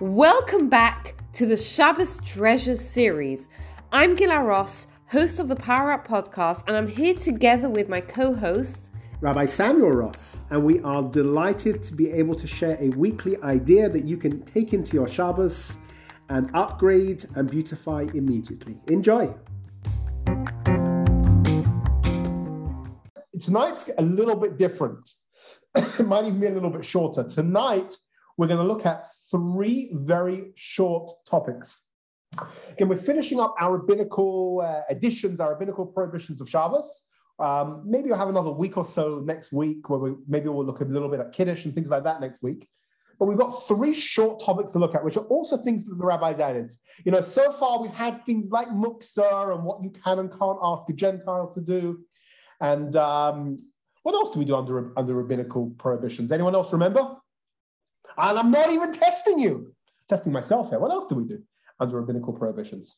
Welcome back to the Shabbos Treasures series. I'm Gila Ross, host of the Power Up podcast, and I'm here together with my co host, Rabbi Samuel Ross, and we are delighted to be able to share a weekly idea that you can take into your Shabbos and upgrade and beautify immediately. Enjoy. Tonight's a little bit different. it might even be a little bit shorter. Tonight, we're going to look at three very short topics. Again, we're finishing up our rabbinical uh, editions, our rabbinical prohibitions of Shabbos. Um, maybe we'll have another week or so next week where we maybe we'll look a little bit at Kiddush and things like that next week. But we've got three short topics to look at, which are also things that the rabbis added. You know, so far we've had things like muksa and what you can and can't ask a Gentile to do. And um, what else do we do under, under rabbinical prohibitions? Anyone else remember? And I'm not even testing you, testing myself here. What else do we do under rabbinical prohibitions?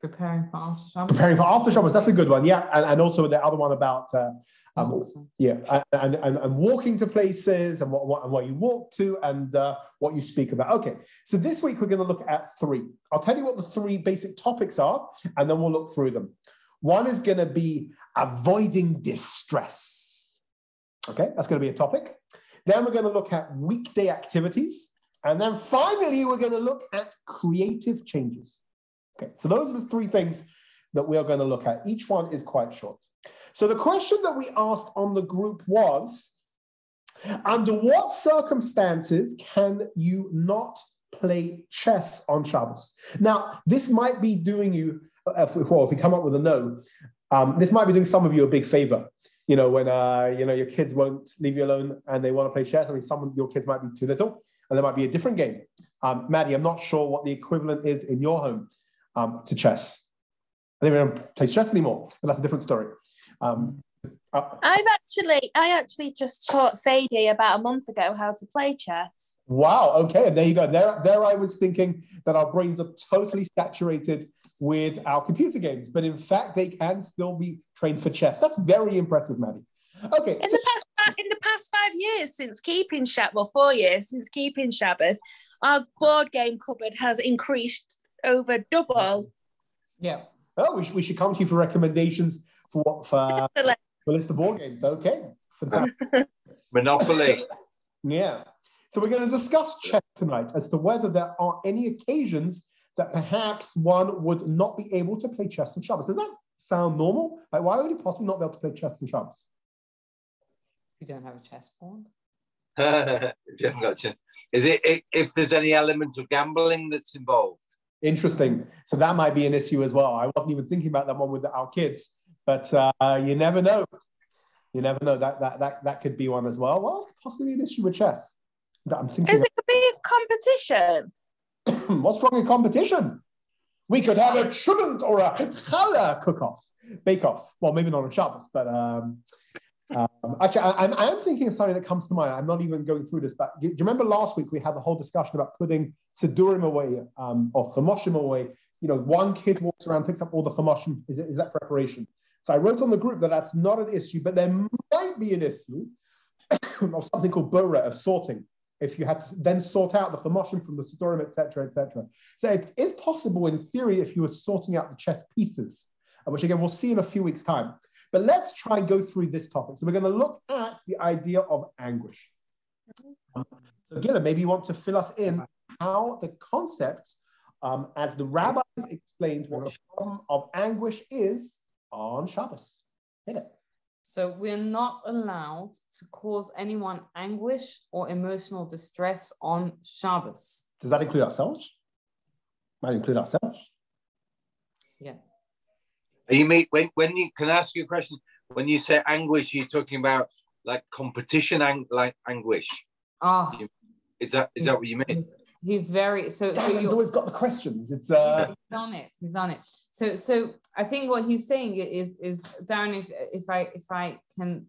Preparing for after Shabbos. Preparing for after Shabbos, that's a good one. Yeah. And, and also the other one about, uh, um, Awesome. yeah, and, and, and walking to places and what, what, and what you walk to and uh, what you speak about. Okay. So this week we're going to look at three. I'll tell you what the three basic topics are, and then we'll look through them. One is going to be avoiding distress. Okay. That's going to be a topic. Then we're going to look at weekday activities. And then finally, we're going to look at creative changes. Okay, so those are the three things that we are going to look at. Each one is quite short. So the question that we asked on the group was Under what circumstances can you not play chess on Shabbos? Now, this might be doing you, well, if we come up with a no, um, this might be doing some of you a big favor you know, when uh, you know your kids won't leave you alone and they want to play chess. I mean, some of your kids might be too little, and there might be a different game. Um, Maddie, I'm not sure what the equivalent is in your home um, to chess. I think we don't play chess anymore, but that's a different story. Um, Oh. I've actually, I actually just taught Sadie about a month ago how to play chess. wow. Okay, there you go. There, there. I was thinking that our brains are totally saturated with our computer games, but in fact, they can still be trained for chess. That's very impressive, Maddie. Okay. In the past, in the past five years since keeping Shabbos, well, four years since keeping Shabbos, our board game cupboard has increased over double. Yeah. Oh, we should, we should come to you for recommendations for what for, for it's the board games. Okay. Fantastic. Monopoly. Yeah. So we're going to discuss chess tonight as to whether there are any occasions that perhaps one would not be able to play chess and Shabbos. Does that sound normal? Like, why would you possibly not be able to play chess on Shabbos? You don't have a chessboard. if you haven't got to. Is it i- if there's any element of gambling that's involved? Interesting. So that might be an issue as well. I wasn't even thinking about that one with our kids, but uh, you never know. You never know. That that that that could be one as well. What else could possibly be an issue with chess? I'm thinking. Is it could be a competition? What's wrong in competition? We could have a cholent or a challah cook-off, bake-off. Well, maybe not on Shabbos, but um, um, actually, I, I'm, am thinking of something that comes to mind. I'm not even going through this, but do you remember last week we had the whole discussion about putting Sidurim away um, or Chamoshim away? You know, one kid walks around, picks up all the Chamoshim. Is, it- is that preparation? So I wrote on the group that that's not an issue, but there might be an issue of something called Borer, of sorting if you had to then sort out the Chamoshim from the Sidorim, etc., etc. So it is possible, in theory, if you were sorting out the chess pieces, uh, which again we'll see in a few weeks' time. But let's try and go through this topic. So we're going to look at the idea of anguish. So Gila, maybe you want to fill us in how the concept, um, as the rabbis explained, what the problem of anguish is on Shabbos. Hit it. So we're not allowed to cause anyone anguish or emotional distress on Shabbos. Does that include ourselves? Might include ourselves. Yeah. Are you mean when when you can I ask you a question? When you say anguish, you're talking about like competition ang- like anguish. Ah, Is that is that what you mean? He's, he's very so. so He's always got the questions. It's uh, he's on it. He's on it. So so I think what he's saying is is Darren, if if I if I can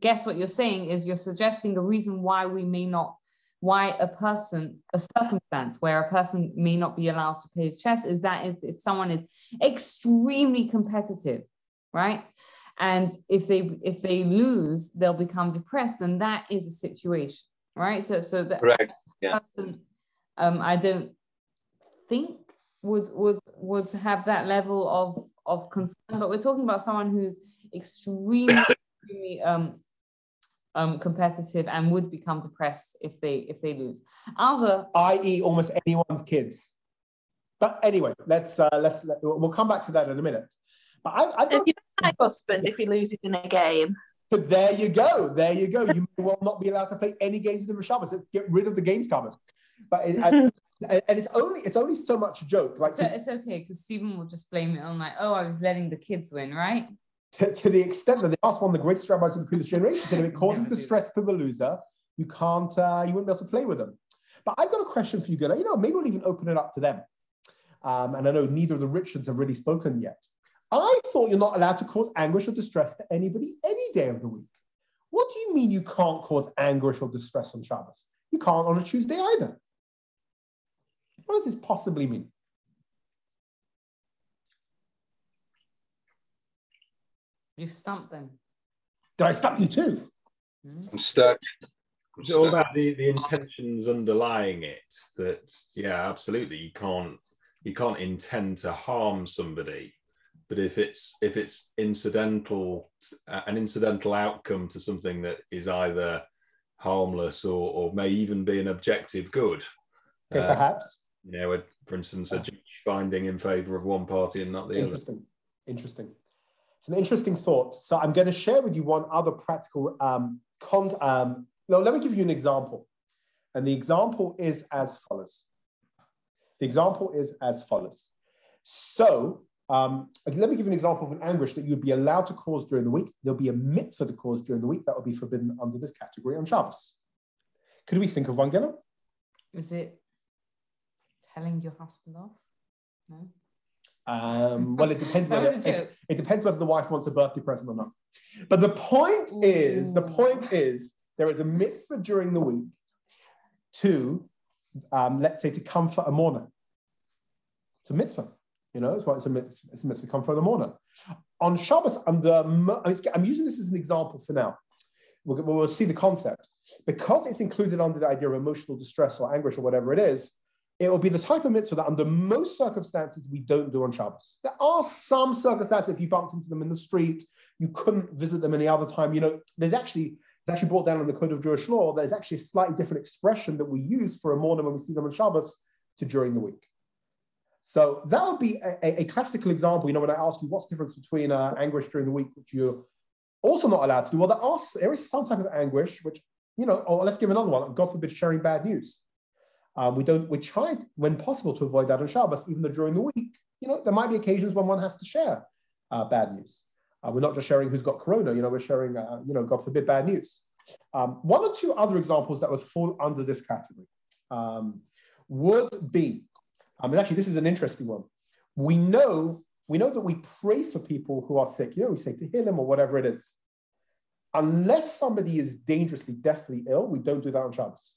guess what you're saying is you're suggesting the reason why we may not why a person a circumstance where a person may not be allowed to play chess is that is if someone is extremely competitive right and if they if they lose they'll become depressed then that is a situation right so so that Correct. Yeah. person um, I don't think would would would have that level of of concern. But we're talking about someone who's extremely, extremely um, um, competitive and would become depressed if they if they lose. Other, i.e., almost anyone's kids. But anyway, let's uh, let's let, we'll come back to that in a minute. But I, I've got, If you my husband, if he loses in a game, but there you go, there you go. You may well not be allowed to play any games in the Shabbos. Let's get rid of the games comment. But it, and, and and it's only it's only so much a joke. Like so it's okay because Stephen will just blame it on like, oh, I was letting the kids win, right? to, to the extent that they asked one of the greatest rabbis in the previous generation, said if it causes distress to the loser, you can't, uh, you wouldn't be able to play with them. But I've got a question for you, Gila. You know, maybe we'll even open it up to them. Um, and I know neither of the Richards have really spoken yet. I thought you're not allowed to cause anguish or distress to anybody any day of the week. What do you mean you can't cause anguish or distress on Shabbos? You can't on a Tuesday either. What does this possibly mean? You stumped them. Did I stump you too? Hmm? I'm stuck. It's all about the, the intentions underlying it. That yeah, absolutely, you can't you can't intend to harm somebody, but if it's if it's incidental, uh, an incidental outcome to something that is either harmless or or may even be an objective good. Okay, uh, perhaps. You know, a, for instance, a judge finding in favour of one party and not the other. Interesting. Interesting. It's an interesting thought. So I'm going to share with you one other practical um, con. Um, no, let me give you an example. And the example is as follows. The example is as follows. So um, let me give you an example of an anguish that you'd be allowed to cause during the week. There'll be a mitzvah to cause during the week that will be forbidden under this category on Shabbos. Could we think of one, Gila? Is it telling your husband off? No. Um, well, it depends whether it, it depends whether the wife wants a birthday present or not. But the point is, the point is, there is a mitzvah during the week to, um, let's say, to comfort a mourner. It's a mitzvah, you know. It's why it's a mitzvah, it's a mitzvah to comfort a mourner. On Shabbos, under I'm I'm using this as an example for now. We'll, we'll see the concept because it's included under the idea of emotional distress or anguish or whatever it is it will be the type of mitzvah that under most circumstances we don't do on Shabbos. There are some circumstances, if you bumped into them in the street, you couldn't visit them any other time. You know, there's actually, it's actually brought down in the Code of Jewish law, there's actually a slightly different expression that we use for a mourner when we see them on Shabbos to during the week. So that would be a, a- a classical example. You know, when I ask you what's the difference between uh, anguish during the week, which you're also not allowed to do, well, there, are, there is some type of anguish, which, you know, or let's give another one, God forbid, sharing bad news. Um, we don't. We try when possible to avoid that on Shabbos, even though during the week, you know, there might be occasions when one has to share uh, bad news. Uh, we're not just sharing who's got corona. You know, we're sharing, uh, you know, God forbid, bad news. Um, one or two other examples that would fall under this category um, would be. I mean, actually, this is an interesting one. We know we know that we pray for people who are sick. You know, we say to heal them or whatever it is. Unless somebody is dangerously, deathly ill, we don't do that on Shabbos.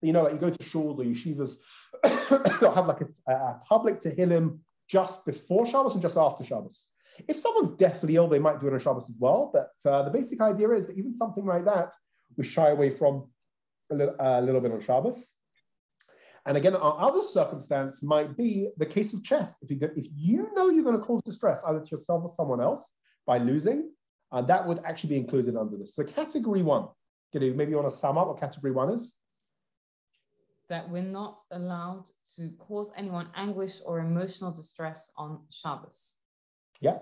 You know, like you go to shuls or yeshivas, they'll have like a, a public to heal him just before Shabbos and just after Shabbos. If someone's deathly ill, they might do it on Shabbos as well. But uh, the basic idea is that even something like that, we shy away from a little, little bit on Shabbos. And again, our other circumstance might be the case of chess. If you, if you know you're going to cause distress either to yourself or someone else by losing, uh, that would actually be included under this. So category one, maybe you want to sum up what category one is? That we're not allowed to cause anyone anguish or emotional distress on Shabbos. Yeah,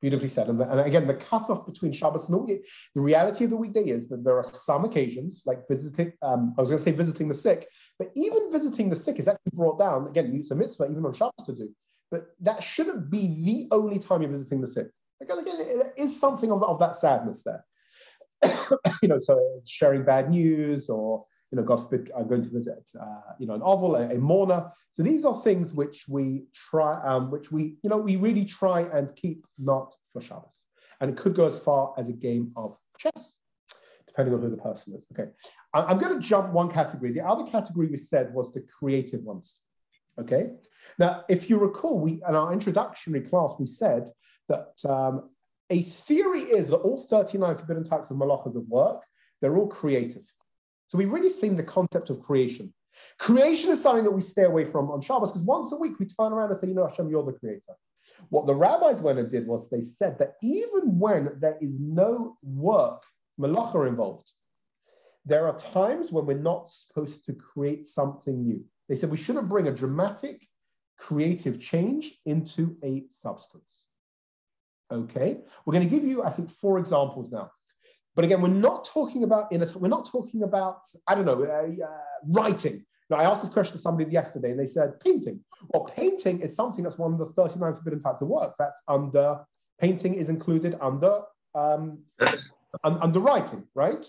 beautifully said. And, and again, the cutoff between Shabbos and the the reality of the weekday is that there are some occasions, like visiting, um, I was going to say visiting the sick, but even visiting the sick is actually brought down. Again, it's a mitzvah even on Shabbos to do, but that shouldn't be the only time you're visiting the sick. Again, again there is something of, of that sadness there. you know, so sharing bad news or you know, God forbid, I'm going to visit, uh, you know, an avel, a, a mourner. So these are things which we try, um, which we, you know, we really try and keep not for Shabbos. And it could go as far as a game of chess, depending on who the person is. Okay, I'm going to jump one category. The other category we said was the creative ones. Okay, now if you recall, we in our introductory class we said that um, a theory is that all 39 forbidden types of malachas of work they're all creative. So we've really seen the concept of creation. Creation is something that we stay away from on Shabbos because once a week we turn around and say, you know, Hashem, you're the creator. What the rabbis went and did was they said that even when there is no work, malacha involved, there are times when we're not supposed to create something new. They said we shouldn't bring a dramatic creative change into a substance. Okay, we're going to give you, I think, four examples now. But again, we're not talking about in a, we're not talking about I don't know uh, writing. Now, I asked this question to somebody yesterday, and they said painting. Well, painting is something that's one of the 39 forbidden types of work. That's under painting is included under um, under writing, right?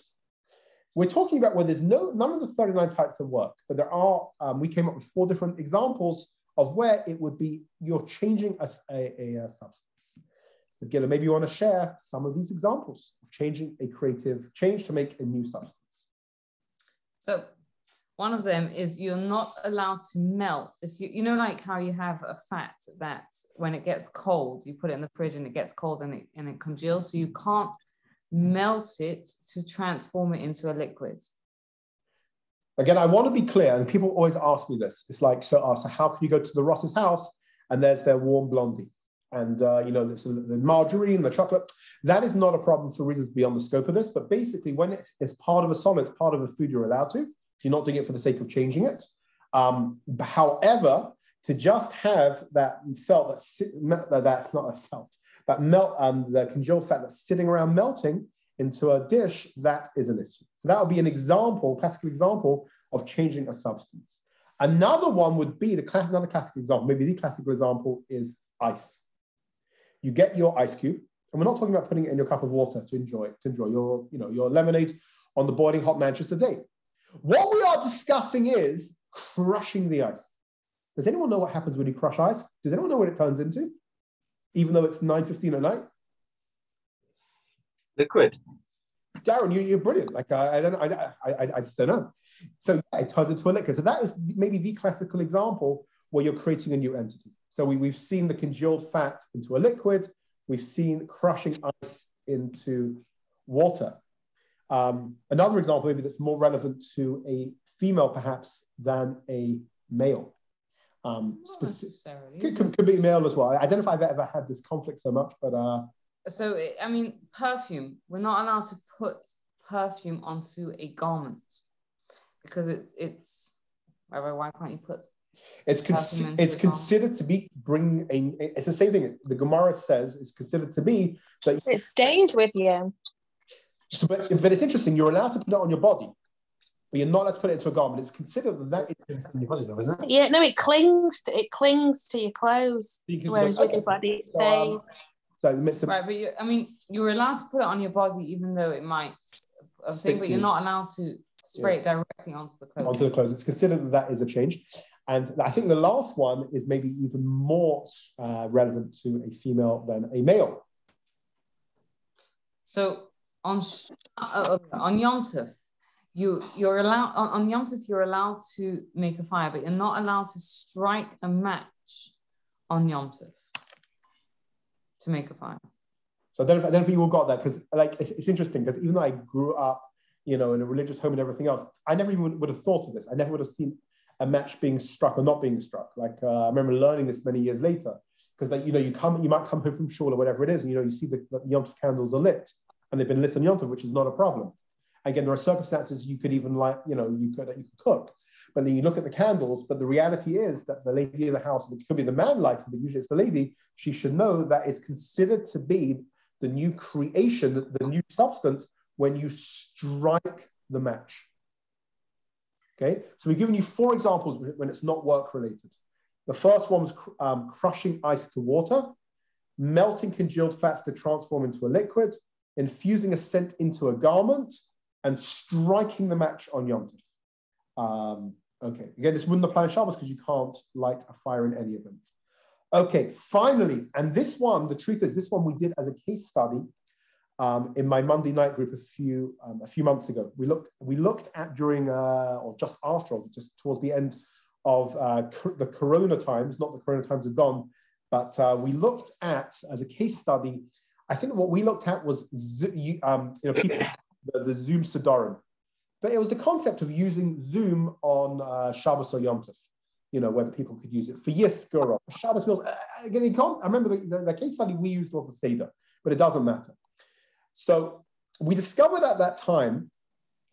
We're talking about where there's no none of the 39 types of work, but there are. Um, we came up with four different examples of where it would be you're changing a, a, a substance. So, Gila, maybe you want to share some of these examples of changing a creative change to make a new substance. So, one of them is you're not allowed to melt. If you, you know, like how you have a fat that when it gets cold, you put it in the fridge and it gets cold and it, and it congeals. So, you can't melt it to transform it into a liquid. Again, I want to be clear, and people always ask me this. It's like, so, uh, so how can you go to the Ross's house and there's their warm blondie? And uh, you know, the, the margarine, the chocolate, that is not a problem for reasons beyond the scope of this. But basically, when it's, it's part of a solid, it's part of a food you're allowed to. You're not doing it for the sake of changing it. Um, however, to just have that felt that, that that's not a felt that melt um, the congealed fat that's sitting around melting into a dish, that is an issue. So that would be an example, classical example of changing a substance. Another one would be the another classical example, maybe the classical example is ice. You get your ice cube, and we're not talking about putting it in your cup of water to enjoy to enjoy your, you know, your lemonade on the boiling hot Manchester day. What we are discussing is crushing the ice. Does anyone know what happens when you crush ice? Does anyone know what it turns into? even though it's 9.15 at night? Liquid. Darren, you, you're brilliant. Like I, I don't, I, I, I just don't know. So yeah, it turns into a liquid. So that is maybe the classical example where you're creating a new entity. So we, we've seen the congealed fat into a liquid. We've seen crushing ice into water. Um, another example, maybe that's more relevant to a female perhaps than a male. Um, Not necessarily. Could, could, could, be male as well. I don't know if I've ever had this conflict so much, but. Uh, so, I mean, perfume. We're not allowed to put perfume onto a garment because it's, it's, why, why can't you put it's con- it's considered to be bringing a. It's the same thing. The Gemara says it's considered to be that it stays with you. So, but, but it's interesting. You're allowed to put it on your body, but you're not allowed to put it into a garment. It's considered that that is in your body, though, isn't it? Yeah, no, it clings to it clings to your clothes, you whereas with okay. your body it fades. So, um, so right, but you, I mean, you're allowed to put it on your body, even though it might a thing, but you're not allowed to spray yeah. it directly onto the clothes. Onto the clothes. It's considered that that is a change. And I think the last one is maybe even more uh, relevant to a female than a male. So on uh, on Yom Tov, you you're allowed on, on Yom Tov you're allowed to make a fire, but you're not allowed to strike a match on Yom Tov to make a fire. So I don't know if, I don't know if you all got that because like it's, it's interesting because even though I grew up, you know, in a religious home and everything else, I never even would have thought of this. I never would have seen a match being struck or not being struck. Like uh, I remember learning this many years later because like you know you come you might come home from shul or whatever it is and you know you see the, the Yom candles are lit and they've been lit on Yom which is not a problem. Again, there are circumstances you could even like, you know, you could that you could cook. But then you look at the candles, but the reality is that the lady of the house, it could be the man lighting, but usually it's the lady, she should know that it's considered to be the new creation, the new substance when you strike the match. Okay, so we've given you four examples when it's not work related. The first one was um, crushing ice to water, melting congealed fats to transform into a liquid, infusing a scent into a garment, and striking the match on Yom Tov. Um, okay, again, this wouldn't apply in Shabbos because you can't light a fire in any event. Okay, finally, and this one, the truth is, this one we did as a case study um, in my Monday night group a few um, a few months ago. We looked we looked at during uh, or just after, or just towards the end of uh, the Corona times. Not the Corona times are gone, but uh, we looked at as a case study. I think what we looked at was um, you know people the, the Zoom Sidorim. but it was the concept of using Zoom on uh, Shabbos or Yom Tov, you know, whether people could use it for Yizkor or Shabbos meals. Uh, again, I remember the, the, the case study we used was the Seder, but it doesn't matter. So we discovered at that time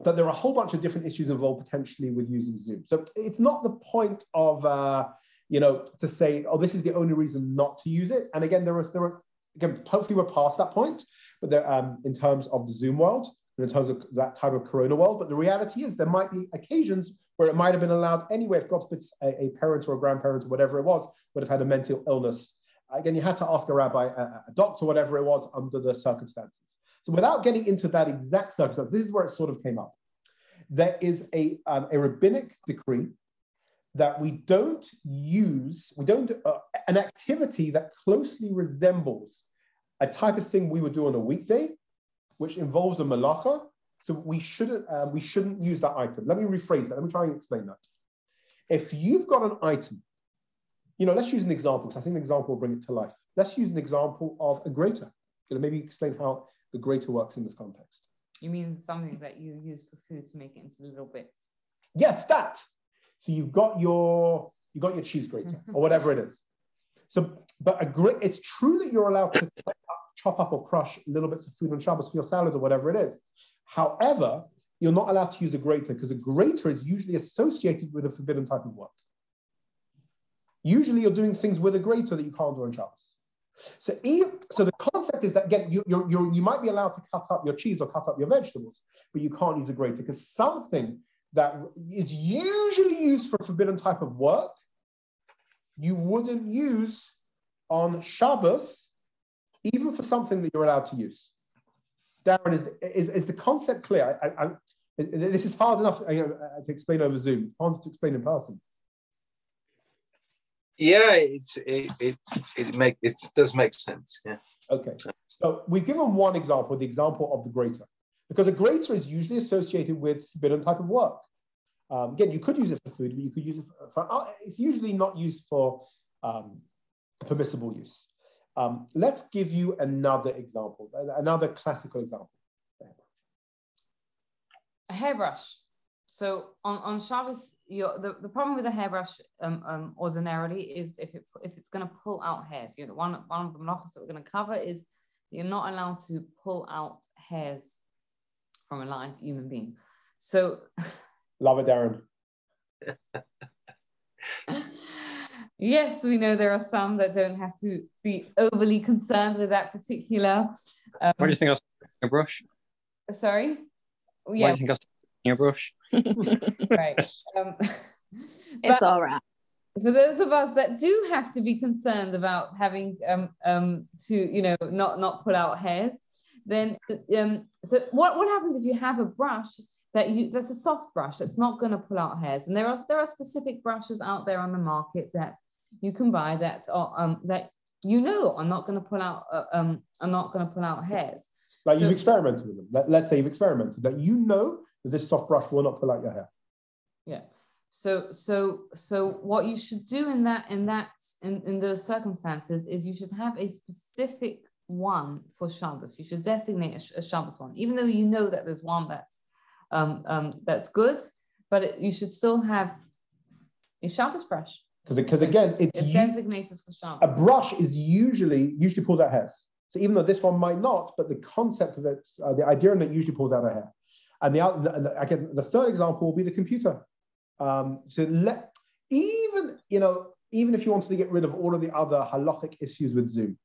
that there are a whole bunch of different issues involved potentially with using Zoom. So it's not the point of, uh, you know, to say, oh, this is the only reason not to use it. And again, there are, there again, hopefully we're past that point, but there, um, in terms of the Zoom world, in terms of that type of Corona world. But the reality is there might be occasions where it might have been allowed anyway, if God forbid a, a parent or a grandparent or whatever it was would have had a mental illness. Again, you had to ask a rabbi, a, a doctor, whatever it was, under the circumstances. So without getting into that exact circumstance, this is where it sort of came up. There is a, um, a rabbinic decree that we don't use, we don't, uh, an activity that closely resembles a type of thing we would do on a weekday, which involves a malacha. So we shouldn't, uh, we shouldn't use that item. Let me rephrase that. Let me try and explain that. If you've got an item, you know, let's use an example because I think an example will bring it to life. Let's use an example of a grater. You know, maybe explain how the greater works in this context. You mean something that you use for food to make it into little bits? Yes, that. So you've got your you got your cheese grater or whatever it is. So, but a great it's true that you're allowed to chop up or crush little bits of food on Shabbos for your salad or whatever it is. However, you're not allowed to use a grater because a grater is usually associated with a forbidden type of work. Usually, you're doing things with a grater that you can't do on Shabbos. So, so the concept is that again, you, you you you might be allowed to cut up your cheese or cut up your vegetables, but you can't use a grater because something that is usually used for a forbidden type of work, you wouldn't use on Shabbos, even for something that you're allowed to use. Darren, is, is, is the concept clear? I, I, this is hard enough you know, to explain over Zoom, hard to explain in person yeah it's it it, it make it does make sense yeah. Okay so we've given one example the example of the grater because a grater is usually associated with forbidden type of work. Um, again you could use it for food but you could use it for, for uh, it's usually not used for um, permissible use. Um, let's give you another example another classical example. A hairbrush so on, on Shabbos, the, the problem with a hairbrush um, um, ordinarily is if it if it's going to pull out hairs. You know, one one of the malachas that we're going to cover is you're not allowed to pull out hairs from a live human being. So, love it, Darren. yes, we know there are some that don't have to be overly concerned with that particular. Um, Why do you think I a brush? Sorry. Yeah. Why do you think I your brush. right. Um, it's all right. For those of us that do have to be concerned about having um, um, to, you know, not not pull out hairs, then um, so what, what happens if you have a brush that you that's a soft brush that's not going to pull out hairs? And there are there are specific brushes out there on the market that you can buy that are um, that you know are not going to pull out uh, um, are not going to pull out hairs. Like so, you've experimented with them. Let, let's say you've experimented that you know that this soft brush will not pull out your hair. Yeah. So so so what you should do in that in that in, in those circumstances is you should have a specific one for Shabbos. You should designate a, a Shabbos one, even though you know that there's one that's um, um, that's good, but it, you should still have a Shabbos brush. Because because again, it's, it's designated for Shabbos. A brush is usually usually pulls out hairs. So even though this one might not, but the concept of it, uh, the idea in it usually pulls out a hair. And the, the again, the third example will be the computer. Um, so let even you know even if you wanted to get rid of all of the other halachic issues with Zoom,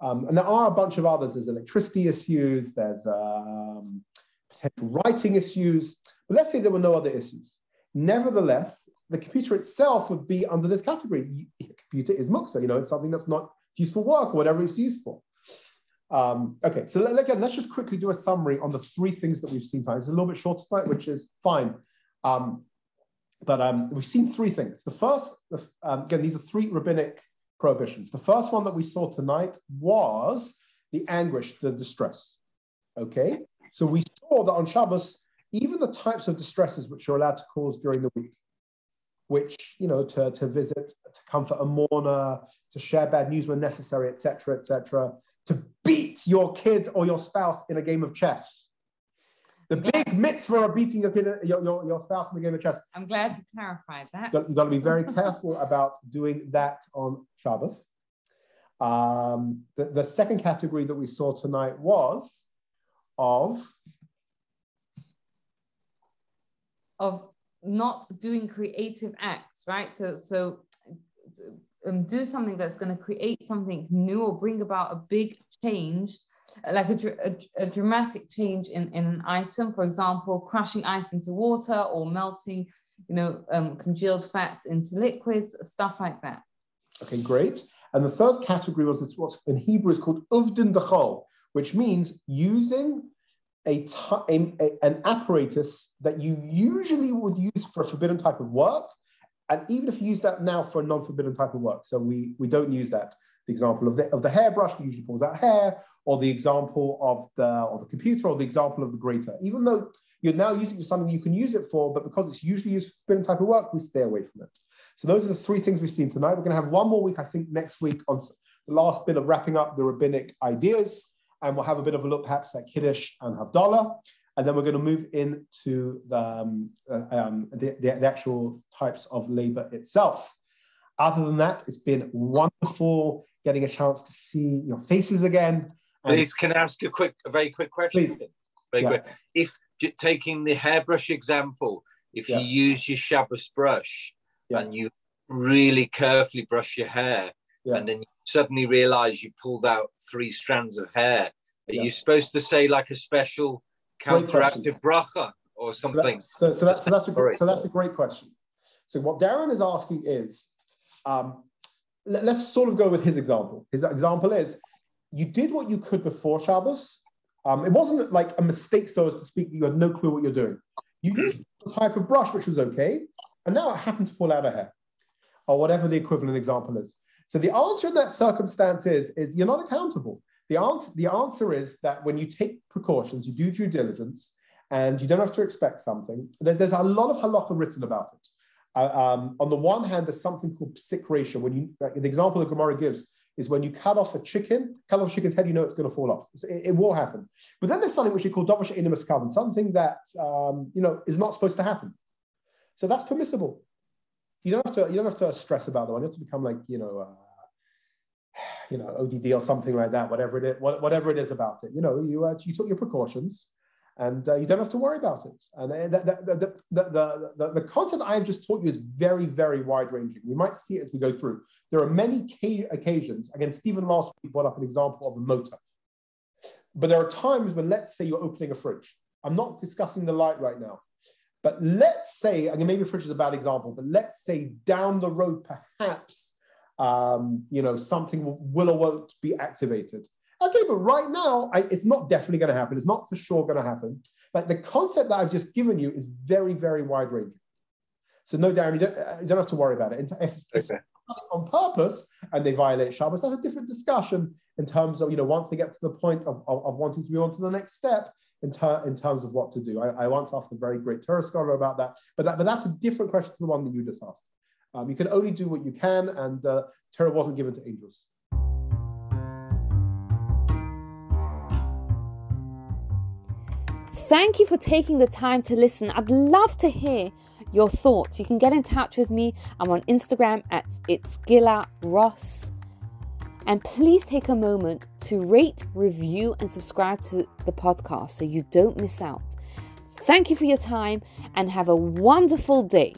um, and there are a bunch of others. There's electricity issues. There's um, potential writing issues. But let's say there were no other issues. Nevertheless, the computer itself would be under this category. Computer is muksa. You know, it's something that's not used for work or whatever it's used for. Um, okay, so let, again, let's just quickly do a summary on the three things that we've seen tonight. It's a little bit short tonight, which is fine. Um, but um, we've seen three things. The first, um, again, these are three rabbinic prohibitions. The first one that we saw tonight was the anguish, the distress. Okay, so we saw that on Shabbos, even the types of distresses which you're allowed to cause during the week, which, you know, to, to visit, to comfort a mourner, to share bad news when necessary, etc., etc., to beat your kid or your spouse in a game of chess. The big mitzvah of beating your, kid, your, your, your spouse in the game of chess. I'm glad you clarified that. You've got to be very careful about doing that on Shabbos. Um, the, the second category that we saw tonight was of of not doing creative acts, right? So so um, do something that's going to create something new or bring about a big change like a, a, a, dramatic change in, in an item, for example, crushing ice into water or melting, you know, um, congealed fats into liquids, stuff like that. Okay, great. And the third category was this, what's in Hebrew is called uvdin dachol, which means using a, an apparatus that you usually would use for a forbidden type of work, and even if you use that now for a non-forbidden type of work. So we, we don't use that. The example of the, of the hairbrush usually pulls out hair, or the example of the, of the computer, or the example of the grater. Even though you're now using it for something you can use it for, but because it's usually used for forbidden type of work, we stay away from it. So those are the three things we've seen tonight. We're going to have one more week, I think, next week on the last bit of wrapping up the rabbinic ideas, and we'll have a bit of a look perhaps at Kiddush and Havdalah. And then we're going to move into the, um, uh, um, the, the, the, actual types of labor itself. Other than that, it's been wonderful getting a chance to see your faces again. And Please, can I ask a quick, a very quick question? Please. Very yeah. quick. If taking the hairbrush example, if yeah. you use your Shabbos brush yeah. and you really carefully brush your hair, and then you suddenly realize you pulled out three strands of hair, are you supposed to say like a special counteractive bracha or something? So, that, so, so, that's, so, that's a, great, so that's a great question. So what Darren is asking is, um, let, us sort of go with his example. His example is, you did what you could before Shabbos. Um, it wasn't like a mistake, so as to speak, you had no clue what you're doing. You used a type of brush, which was okay, and now it happened to pull out a hair, or whatever the equivalent example is. So the answer in that circumstance is, is you're not accountable. The answer, the answer is that when you take precautions, you do due diligence, and you don't have to expect something. there's a lot of halacha written about it. Uh, um, on the one hand, there's something called psik reisha. When you, like, the example that Gemara gives is when you cut off a chicken, cut off a chicken's head, you know it's going to fall off. It, it, will happen. But then there's something which we call davar she'eino miskaven, something that um, you know is not supposed to happen. So that's permissible. You don't have to. You don't have to stress about that one. You have to become like you know. Uh, you know, OCD or something like that, whatever it is, whatever it is about it. You know, you uh, you took your precautions, and uh, you don't have to worry about it. And the, the, the, the, the, concept I have just taught you is very, very wide ranging. We might see it as we go through. There are many occasions, again, Stephen last week brought up an example of a motor. But there are times when, let's say, you're opening a fridge. I'm not discussing the light right now. But let's say, I mean, maybe fridge is a bad example, but let's say down the road, perhaps, um, you know, something will or won't be activated. Okay, but right now, I, it's not definitely going to happen. It's not for sure going to happen. But the concept that I've just given you is very, very wide ranging. So no, Darren, you don't, uh, you don't have to worry about it. If it's okay. on purpose and they violate Shabbos, that's a different discussion in terms of, you know, once they get to the point of, of, of wanting to move on to the next step in, ter- in terms of what to do. I, I once asked a very great Torah scholar about that, but, that, but that's a different question to the one that you just asked. Um, you can only do what you can, and uh, Torah wasn't given to angels. Thank you for taking the time to listen. I'd love to hear your thoughts. You can get in touch with me. I'm on Instagram at it's Gila Ross. And please take a moment to rate, review, and subscribe to the podcast so you don't miss out. Thank you for your time and have a wonderful day.